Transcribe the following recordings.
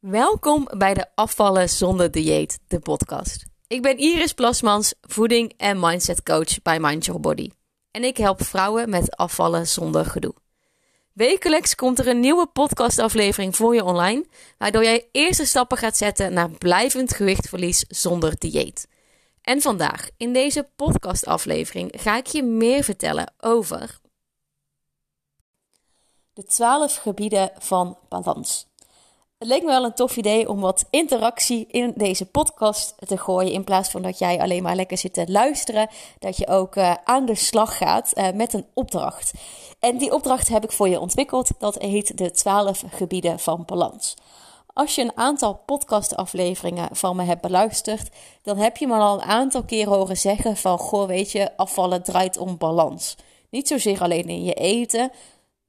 Welkom bij de Afvallen zonder dieet, de podcast. Ik ben Iris Plasmans, voeding- en mindset coach bij Mind Your Body. En ik help vrouwen met afvallen zonder gedoe. Wekelijks komt er een nieuwe podcastaflevering voor je online, waardoor jij eerste stappen gaat zetten naar blijvend gewichtverlies zonder dieet. En vandaag, in deze podcastaflevering, ga ik je meer vertellen over de 12 gebieden van balans. Het leek me wel een tof idee om wat interactie in deze podcast te gooien. In plaats van dat jij alleen maar lekker zit te luisteren. Dat je ook uh, aan de slag gaat uh, met een opdracht. En die opdracht heb ik voor je ontwikkeld. Dat heet de 12 gebieden van balans. Als je een aantal podcastafleveringen van me hebt beluisterd, dan heb je me al een aantal keer horen zeggen van, goh, weet je, afvallen draait om balans. Niet zozeer alleen in je eten,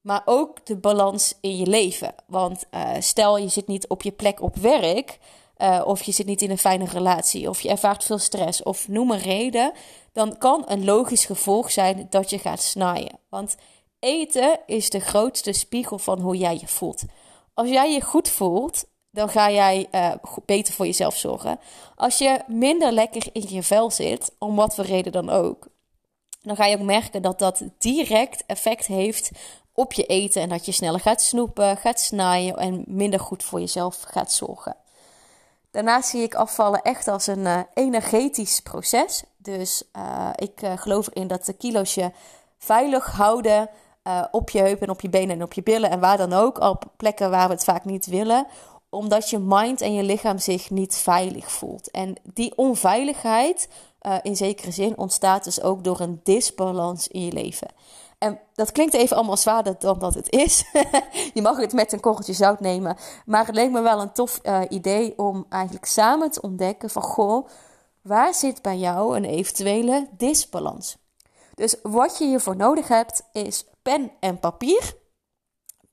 maar ook de balans in je leven. Want uh, stel je zit niet op je plek op werk, uh, of je zit niet in een fijne relatie, of je ervaart veel stress, of noem een reden, dan kan een logisch gevolg zijn dat je gaat snijden. Want eten is de grootste spiegel van hoe jij je voelt. Als jij je goed voelt, dan ga jij uh, beter voor jezelf zorgen. Als je minder lekker in je vel zit, om wat voor reden dan ook, dan ga je ook merken dat dat direct effect heeft op je eten en dat je sneller gaat snoepen, gaat snijden en minder goed voor jezelf gaat zorgen. Daarnaast zie ik afvallen echt als een uh, energetisch proces. Dus uh, ik uh, geloof erin dat de kilo's je veilig houden op je heupen en op je benen en op je billen en waar dan ook, op plekken waar we het vaak niet willen, omdat je mind en je lichaam zich niet veilig voelt. En die onveiligheid, in zekere zin, ontstaat dus ook door een disbalans in je leven. En dat klinkt even allemaal zwaarder dan dat het is. je mag het met een korreltje zout nemen. Maar het leek me wel een tof uh, idee om eigenlijk samen te ontdekken van... Goh, waar zit bij jou een eventuele disbalans? Dus wat je hiervoor nodig hebt is pen en papier.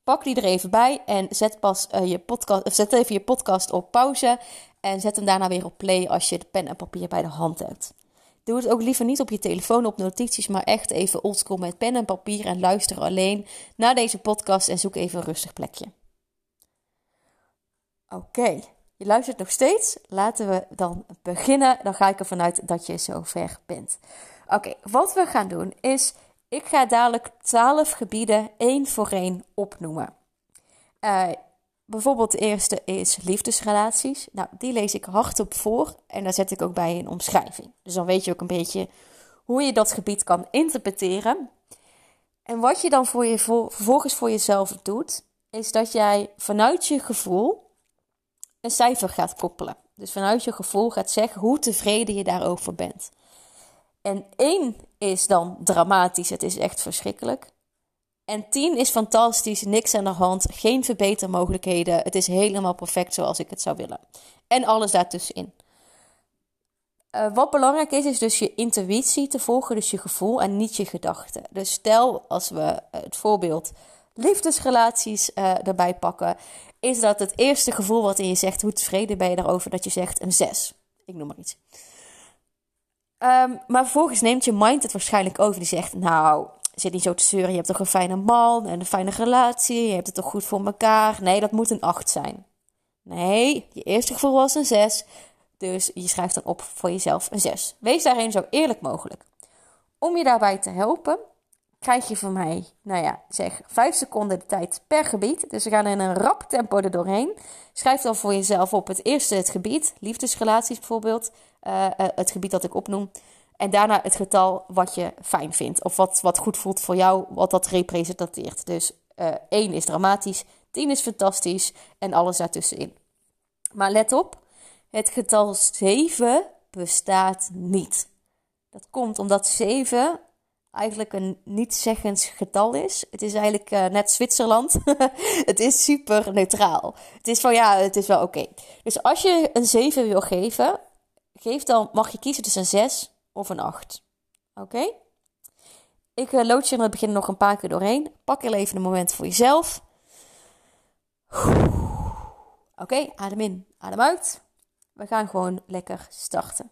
Pak die er even bij en zet, pas, uh, je podcast, of zet even je podcast op pauze. En zet hem daarna weer op play als je de pen en papier bij de hand hebt. Doe het ook liever niet op je telefoon op notities, maar echt even oldschool met pen en papier en luister alleen naar deze podcast en zoek even een rustig plekje. Oké, je luistert nog steeds. Laten we dan beginnen. Dan ga ik ervan uit dat je zover bent. Oké, wat we gaan doen is, ik ga dadelijk 12 gebieden één voor één opnoemen. Uh, Bijvoorbeeld de eerste is liefdesrelaties. Nou, die lees ik hardop voor en daar zet ik ook bij een omschrijving. Dus dan weet je ook een beetje hoe je dat gebied kan interpreteren. En wat je dan voor je, vervolgens voor jezelf doet, is dat jij vanuit je gevoel een cijfer gaat koppelen. Dus vanuit je gevoel gaat zeggen hoe tevreden je daarover bent. En één is dan dramatisch, het is echt verschrikkelijk. En 10 is fantastisch, niks aan de hand, geen verbetermogelijkheden. Het is helemaal perfect zoals ik het zou willen. En alles daartussenin. Uh, wat belangrijk is, is dus je intuïtie te volgen, dus je gevoel en niet je gedachten. Dus stel als we uh, het voorbeeld liefdesrelaties uh, erbij pakken, is dat het eerste gevoel wat in je zegt, hoe tevreden ben je daarover, dat je zegt een 6. Ik noem maar iets. Um, maar vervolgens neemt je mind het waarschijnlijk over. Die zegt, nou, zit niet zo te zeuren. Je hebt toch een fijne man en een fijne relatie. Je hebt het toch goed voor elkaar. Nee, dat moet een 8 zijn. Nee, je eerste gevoel was een 6. Dus je schrijft dan op voor jezelf een 6. Wees daarin zo eerlijk mogelijk. Om je daarbij te helpen, krijg je van mij, nou ja, zeg 5 seconden de tijd per gebied. Dus we gaan in een rap tempo er doorheen. Schrijf dan voor jezelf op het eerste het gebied, liefdesrelaties bijvoorbeeld, uh, uh, het gebied dat ik opnoem. En daarna het getal wat je fijn vindt. Of wat, wat goed voelt voor jou, wat dat representeert. Dus uh, 1 is dramatisch, 10 is fantastisch en alles daartussenin. Maar let op, het getal 7 bestaat niet. Dat komt omdat 7 eigenlijk een niet-zeggends getal is. Het is eigenlijk uh, net Zwitserland. het is super neutraal. Het is van ja, het is wel oké. Dus als je een 7 wil geven, geef dan, mag je kiezen tussen een 6 of een 8. Oké? Ik uh, lood je in het begin nog een paar keer doorheen. Pak heel even een moment voor jezelf. Oké, adem in, adem uit. We gaan gewoon lekker starten.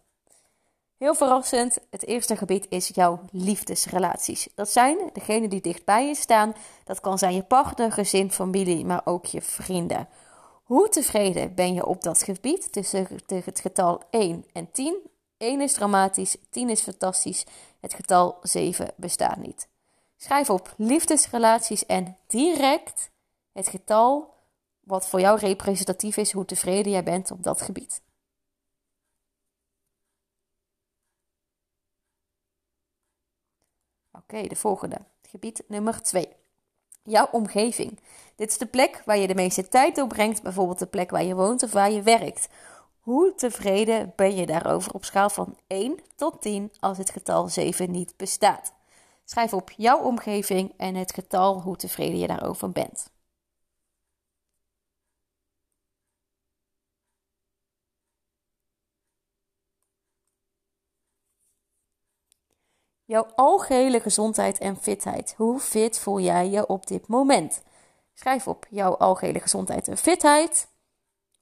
Heel verrassend, het eerste gebied is jouw liefdesrelaties. Dat zijn degenen die dichtbij je staan. Dat kan zijn je partner, gezin, familie, maar ook je vrienden. Hoe tevreden ben je op dat gebied tussen het getal 1 en 10? 1 is dramatisch, 10 is fantastisch, het getal 7 bestaat niet. Schrijf op liefdesrelaties en direct het getal wat voor jou representatief is, hoe tevreden jij bent op dat gebied. Oké, de volgende. Gebied nummer 2. Jouw omgeving. Dit is de plek waar je de meeste tijd doorbrengt, bijvoorbeeld de plek waar je woont of waar je werkt. Hoe tevreden ben je daarover op schaal van 1 tot 10 als het getal 7 niet bestaat? Schrijf op jouw omgeving en het getal hoe tevreden je daarover bent. Jouw algehele gezondheid en fitheid. Hoe fit voel jij je op dit moment? Schrijf op jouw algehele gezondheid en fitheid.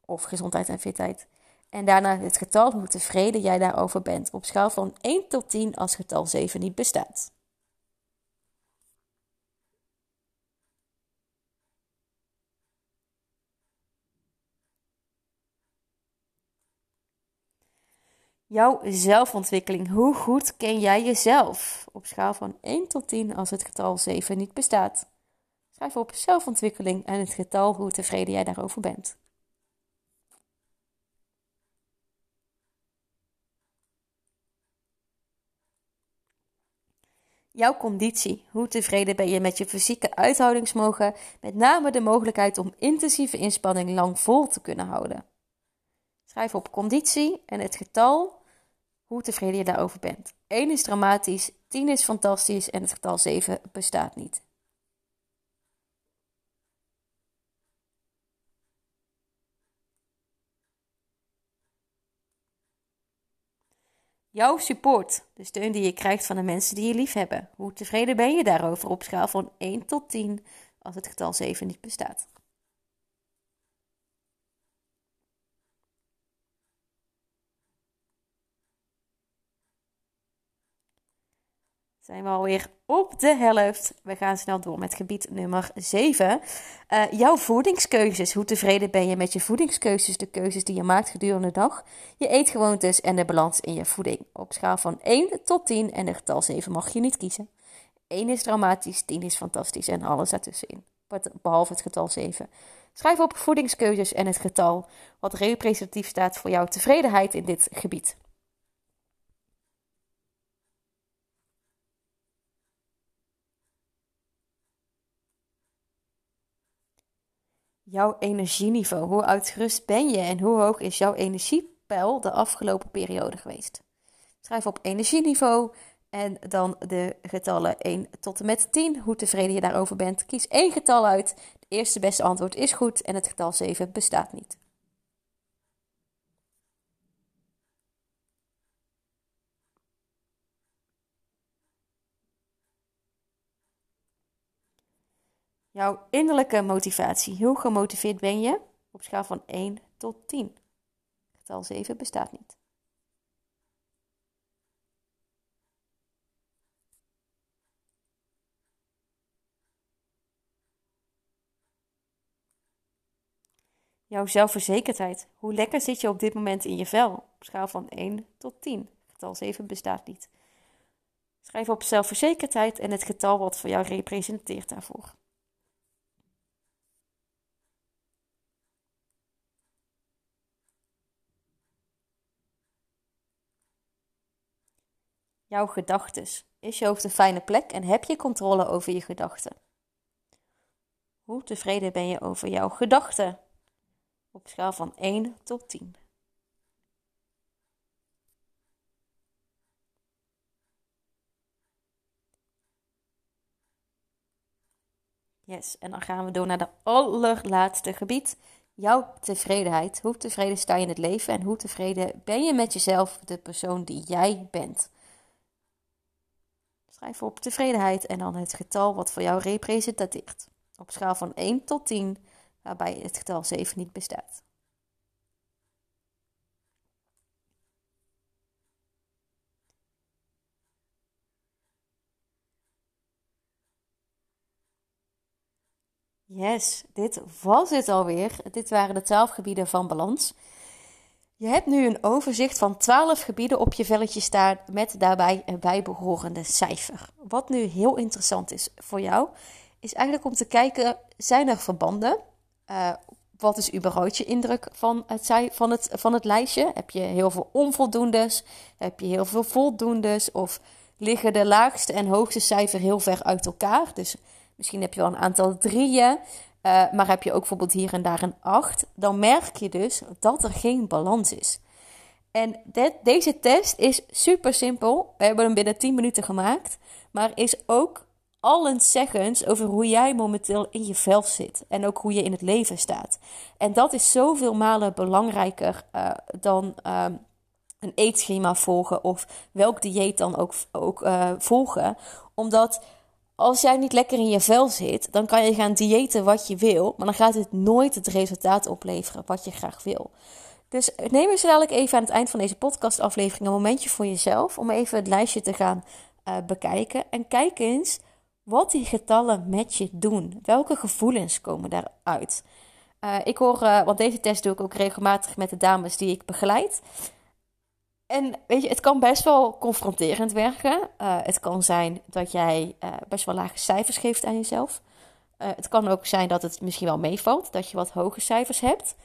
Of gezondheid en fitheid. En daarna het getal, hoe tevreden jij daarover bent. Op schaal van 1 tot 10 als getal 7 niet bestaat. Jouw zelfontwikkeling. Hoe goed ken jij jezelf? Op schaal van 1 tot 10 als het getal 7 niet bestaat. Schrijf op zelfontwikkeling en het getal hoe tevreden jij daarover bent. Jouw conditie. Hoe tevreden ben je met je fysieke uithoudingsmogen, met name de mogelijkheid om intensieve inspanning lang vol te kunnen houden. Schrijf op conditie en het getal hoe tevreden je daarover bent. 1 is dramatisch, 10 is fantastisch en het getal 7 bestaat niet. Jouw support, de steun die je krijgt van de mensen die je lief hebben. Hoe tevreden ben je daarover op schaal van 1 tot 10 als het getal 7 niet bestaat? Zijn we alweer op de helft. We gaan snel door met gebied nummer 7. Uh, eh, jouw voedingskeuzes. Hoe tevreden ben je met je voedingskeuzes? De keuzes die je maakt gedurende de dag. Je eetgewoontes en de balans in je voeding. Op schaal van 1 tot 10 en de getal 7 mag je niet kiezen. 1 is dramatisch, 10 is fantastisch en alles daartussenin. Behalve het getal 7. Schrijf op voedingskeuzes en het getal wat representatief staat voor jouw tevredenheid in dit gebied. Jouw energieniveau. Hoe uitgerust ben je en hoe hoog is jouw energiepeil de afgelopen periode geweest? Schrijf op energieniveau en dan de getallen 1 tot en met 10. Hoe tevreden je daarover bent. Kies één getal uit. Het eerste beste antwoord is goed en het getal 7 bestaat niet. Jouw innerlijke motivatie. Hoe gemotiveerd ben je? Op schaal van 1 tot 10. Getal 7 bestaat niet. Jouw zelfverzekerdheid. Hoe lekker zit je op dit moment in je vel? Op schaal van 1 tot 10. Getal 7 bestaat niet. Schrijf op zelfverzekerdheid en het getal wat voor jou representeert daarvoor. Jouw gedachtes. Is je hoofd een fijne plek en heb je controle over je gedachten? Hoe tevreden ben je over jouw gedachten? Op schaal van 1 tot 10. Yes, en dan gaan we door naar de allerlaatste gebied. Jouw tevredenheid. Hoe tevreden sta je in het leven en hoe tevreden ben je met jezelf, de persoon die jij bent? Schrijf op tevredenheid en dan het getal wat voor jou representeert. Op schaal van 1 tot 10, waarbij het getal 7 niet bestaat. Yes, dit was het alweer. Dit waren de 12 gebieden van balans. Je hebt nu een overzicht van 12 gebieden op je velletje staan met daarbij een bijbehorende cijfer. Wat nu heel interessant is voor jou, is eigenlijk om te kijken, zijn er verbanden? Uh, wat is überhaupt je indruk van het, van, het, van het lijstje? Heb je heel veel onvoldoendes? Heb je heel veel voldoendes? Of liggen de laagste en hoogste cijfer heel ver uit elkaar? Dus misschien heb je wel een aantal drieën, uh, maar heb je ook bijvoorbeeld hier en daar een acht. Dan merk je dus dat er geen balans is. En deze test is super simpel. We hebben hem binnen 10 minuten gemaakt. Maar is ook allenszeggends over hoe jij momenteel in je vel zit. En ook hoe je in het leven staat. En dat is zoveel malen belangrijker uh, dan uh, een eetschema volgen. Of welk dieet dan ook, ook uh, volgen. Omdat als jij niet lekker in je vel zit, dan kan je gaan diëten wat je wil. Maar dan gaat het nooit het resultaat opleveren wat je graag wil. Dus neem eens dadelijk even aan het eind van deze podcastaflevering een momentje voor jezelf. Om even het lijstje te gaan uh, bekijken. En kijk eens wat die getallen met je doen. Welke gevoelens komen daaruit? Uh, ik hoor, uh, want deze test doe ik ook regelmatig met de dames die ik begeleid. En weet je, het kan best wel confronterend werken. Uh, het kan zijn dat jij best wel lage cijfers geeft aan jezelf. het kan ook zijn dat het misschien wel meevalt, dat je wat hoge cijfers hebt.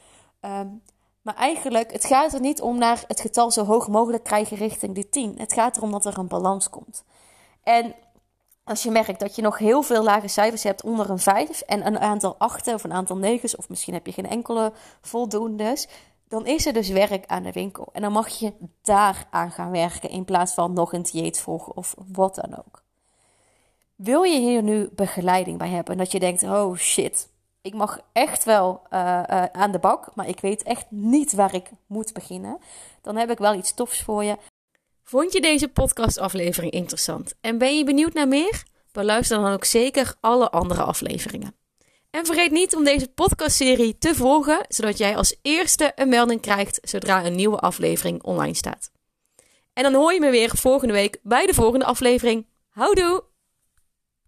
Um, maar eigenlijk, het gaat er niet om naar het getal zo hoog mogelijk krijgen richting die 10. Het gaat erom dat er een balans komt. En als je merkt dat je nog heel veel lage cijfers hebt onder een 5 en een aantal 8 of een aantal 9, of misschien heb je geen enkele voldoendes, dan is er dus werk aan de winkel. En dan mag je daar aan gaan werken in plaats van nog een dieet volgen of wat dan ook. Wil je hier nu begeleiding bij hebben? Dat je denkt: oh shit, ik mag echt wel uh, uh, aan de bak, maar ik weet echt niet waar ik moet beginnen. Dan heb ik wel iets tofs voor je. Vond je deze podcastaflevering interessant en ben je benieuwd naar meer? Beluister dan ook zeker alle andere afleveringen. En vergeet niet om deze podcastserie te volgen, zodat jij als eerste een melding krijgt zodra een nieuwe aflevering online staat. En dan hoor je me weer volgende week bij de volgende aflevering. Houdoe!